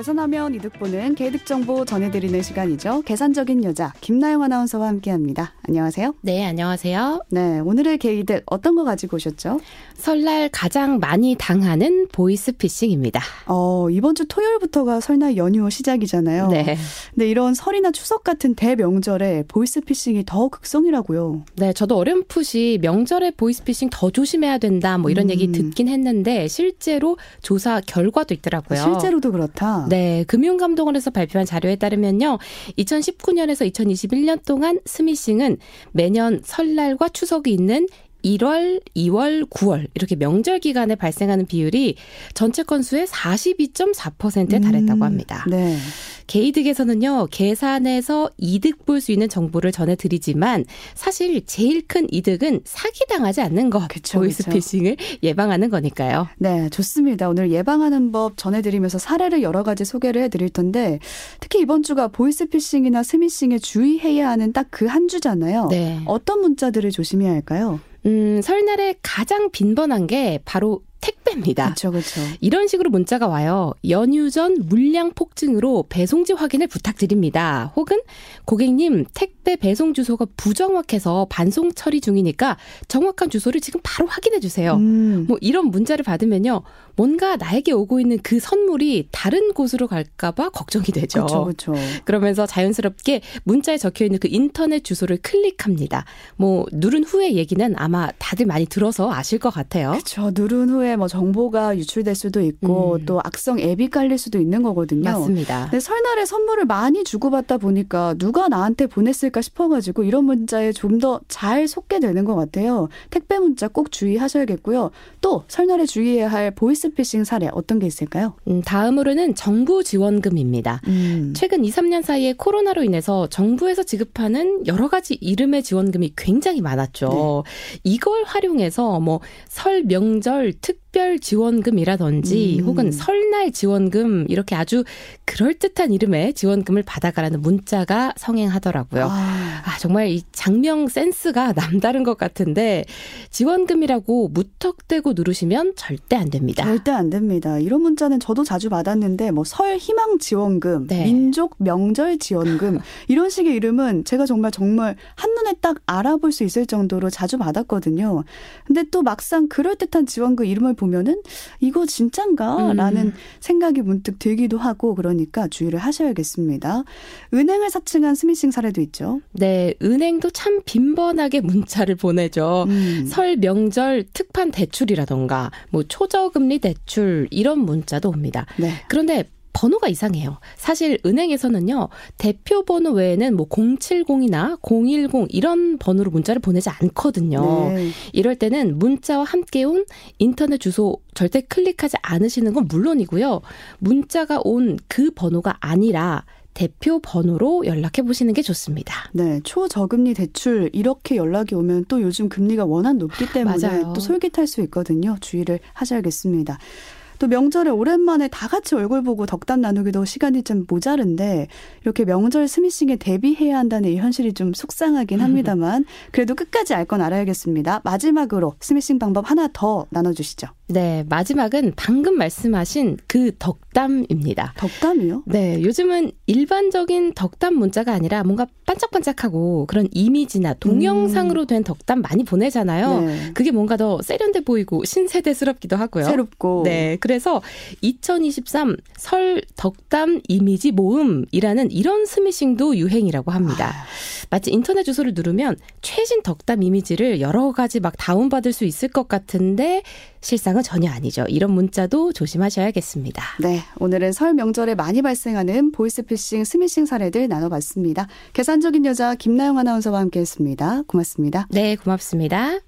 계산하면 이득 보는 개이득 정보 전해드리는 시간이죠. 계산적인 여자 김나영 아나운서와 함께합니다. 안녕하세요. 네, 안녕하세요. 네, 오늘의 개이득 어떤 거 가지고 오셨죠? 설날 가장 많이 당하는 보이스피싱입니다. 어, 이번 주 토요일부터가 설날 연휴 시작이잖아요. 네. 근데 이런 설이나 추석 같은 대명절에 보이스피싱이 더 극성이라고요. 네, 저도 어렴풋이 명절에 보이스피싱 더 조심해야 된다 뭐 이런 음. 얘기 듣긴 했는데 실제로 조사 결과도 있더라고요. 실제로도 그렇다. 네, 금융감독원에서 발표한 자료에 따르면요. 2019년에서 2021년 동안 스미싱은 매년 설날과 추석이 있는 1월, 2월, 9월 이렇게 명절 기간에 발생하는 비율이 전체 건수의 42.4%에 달했다고 합니다. 음, 네. 게이득에서는요, 계산해서 이득 볼 수 있는 정보를 전해드리지만 사실 제일 큰 이득은 사기당하지 않는 것, 그쵸, 보이스피싱을 예방하는 거니까요. 네, 좋습니다. 오늘 예방하는 법 전해드리면서 사례를 여러 가지 소개를 해드릴 텐데 특히 이번 주가 보이스피싱이나 스미싱에 주의해야 하는 딱 그 한 주잖아요. 네. 어떤 문자들을 조심해야 할까요? 음, 설날에 가장 빈번한 게 바로 택배입니다. 그렇죠, 그렇죠. 이런 식으로 문자가 와요. 연휴 전 물량 폭증으로 배송지 확인을 부탁드립니다. 혹은 고객님 택배 배송 주소가 부정확해서 반송 처리 중이니까 정확한 주소를 지금 바로 확인해 주세요. 음, 뭐 이런 문자를 받으면요. 뭔가 나에게 오고 있는 그 선물이 다른 곳으로 갈까봐 걱정이 되죠. 그렇죠, 그렇죠. 그러면서 자연스럽게 문자에 적혀 있는 그 인터넷 주소를 클릭합니다. 뭐 누른 후의 얘기는 아마 다들 많이 들어서 아실 것 같아요. 그렇죠. 누른 후에 뭐 정보가 유출될 수도 있고 음. 또 악성 앱이 깔릴 수도 있는 거거든요. 맞습니다. 근데 설날에 선물을 많이 주고받다 보니까 누가 나한테 보냈을까 싶어가지고 이런 문자에 좀 더 잘 속게 되는 것 같아요. 택배 문자 꼭 주의하셔야겠고요. 또 설날에 주의해야 할 보이스피싱 사례 어떤 게 있을까요? 음, 다음으로는 정부 지원금입니다. 음. 최근 2, 3년 사이에 코로나로 인해서 정부에서 지급하는 여러 가지 이름의 지원금이 굉장히 많았죠. 이걸 활용해서 뭐 설 명절 특 별 지원금이라든지 음. 혹은 설날 지원금 이렇게 아주 그럴듯한 이름의 지원금을 받아가라는 문자가 성행하더라고요. 아, 아, 정말 이 장명 센스가 남다른 것 같은데 지원금이라고 무턱대고 누르시면 절대 안 됩니다. 절대 안 됩니다. 이런 문자는 저도 자주 받았는데 뭐 설 희망 지원금, 네. 민족 명절 지원금 이런 식의 이름은 제가 정말 정말 한눈에 딱 알아볼 수 있을 정도로 자주 받았거든요. 근데 또 막상 그럴듯한 지원금 이름을 보면은 이거 진짠가? 음. 라는 생각이 문득 들기도 하고 그러니까 주의를 하셔야겠습니다. 은행을 사칭한 스미싱 사례도 있죠. 네, 은행도 참 빈번하게 문자를 보내죠. 음. 설 명절 특판 대출이라던가 뭐 초저금리 대출 이런 문자도 옵니다. 네. 그런데 번호가 이상해요. 사실 은행에서는요, 대표 번호 외에는 뭐 070이나 010 이런 번호로 문자를 보내지 않거든요. 네. 이럴 때는 문자와 함께 온 인터넷 주소 절대 클릭하지 않으시는 건 물론이고요. 문자가 온 그 번호가 아니라 대표 번호로 연락해 보시는 게 좋습니다. 네, 초저금리 대출 이렇게 연락이 오면 또 요즘 금리가 워낙 높기 때문에 맞아요. 또 솔깃할 수 있거든요. 주의를 하셔야겠습니다. 또 명절에 오랜만에 다 같이 얼굴 보고 덕담 나누기도 시간이 좀 모자른데 이렇게 명절 스미싱에 대비해야 한다는 이 현실이 좀 속상하긴 합니다만 그래도 끝까지 알 건 알아야겠습니다. 마지막으로 스미싱 방법 하나 더 나눠주시죠. 네, 마지막은 방금 말씀하신 그 덕담입니다. 덕담이요? 네, 요즘은 일반적인 덕담 문자가 아니라 뭔가 반짝반짝하고 그런 이미지나 동영상으로 된 덕담 많이 보내잖아요. 네. 그게 뭔가 더 세련돼 보이고 신세대스럽기도 하고요. 새롭고 네, 그래서 2023 설 덕담 이미지 모음이라는 이런 스미싱도 유행이라고 합니다. 아. 마치 인터넷 주소를 누르면 최신 덕담 이미지를 여러 가지 막 다운받을 수 있을 것 같은데 실상은 전혀 아니죠. 이런 문자도 조심하셔야겠습니다. 네, 오늘은 설 명절에 많이 발생하는 보이스피싱, 스미싱 사례들 나눠봤습니다. 계산적인 여자 김나영 아나운서와 함께했습니다. 고맙습니다. 네, 고맙습니다.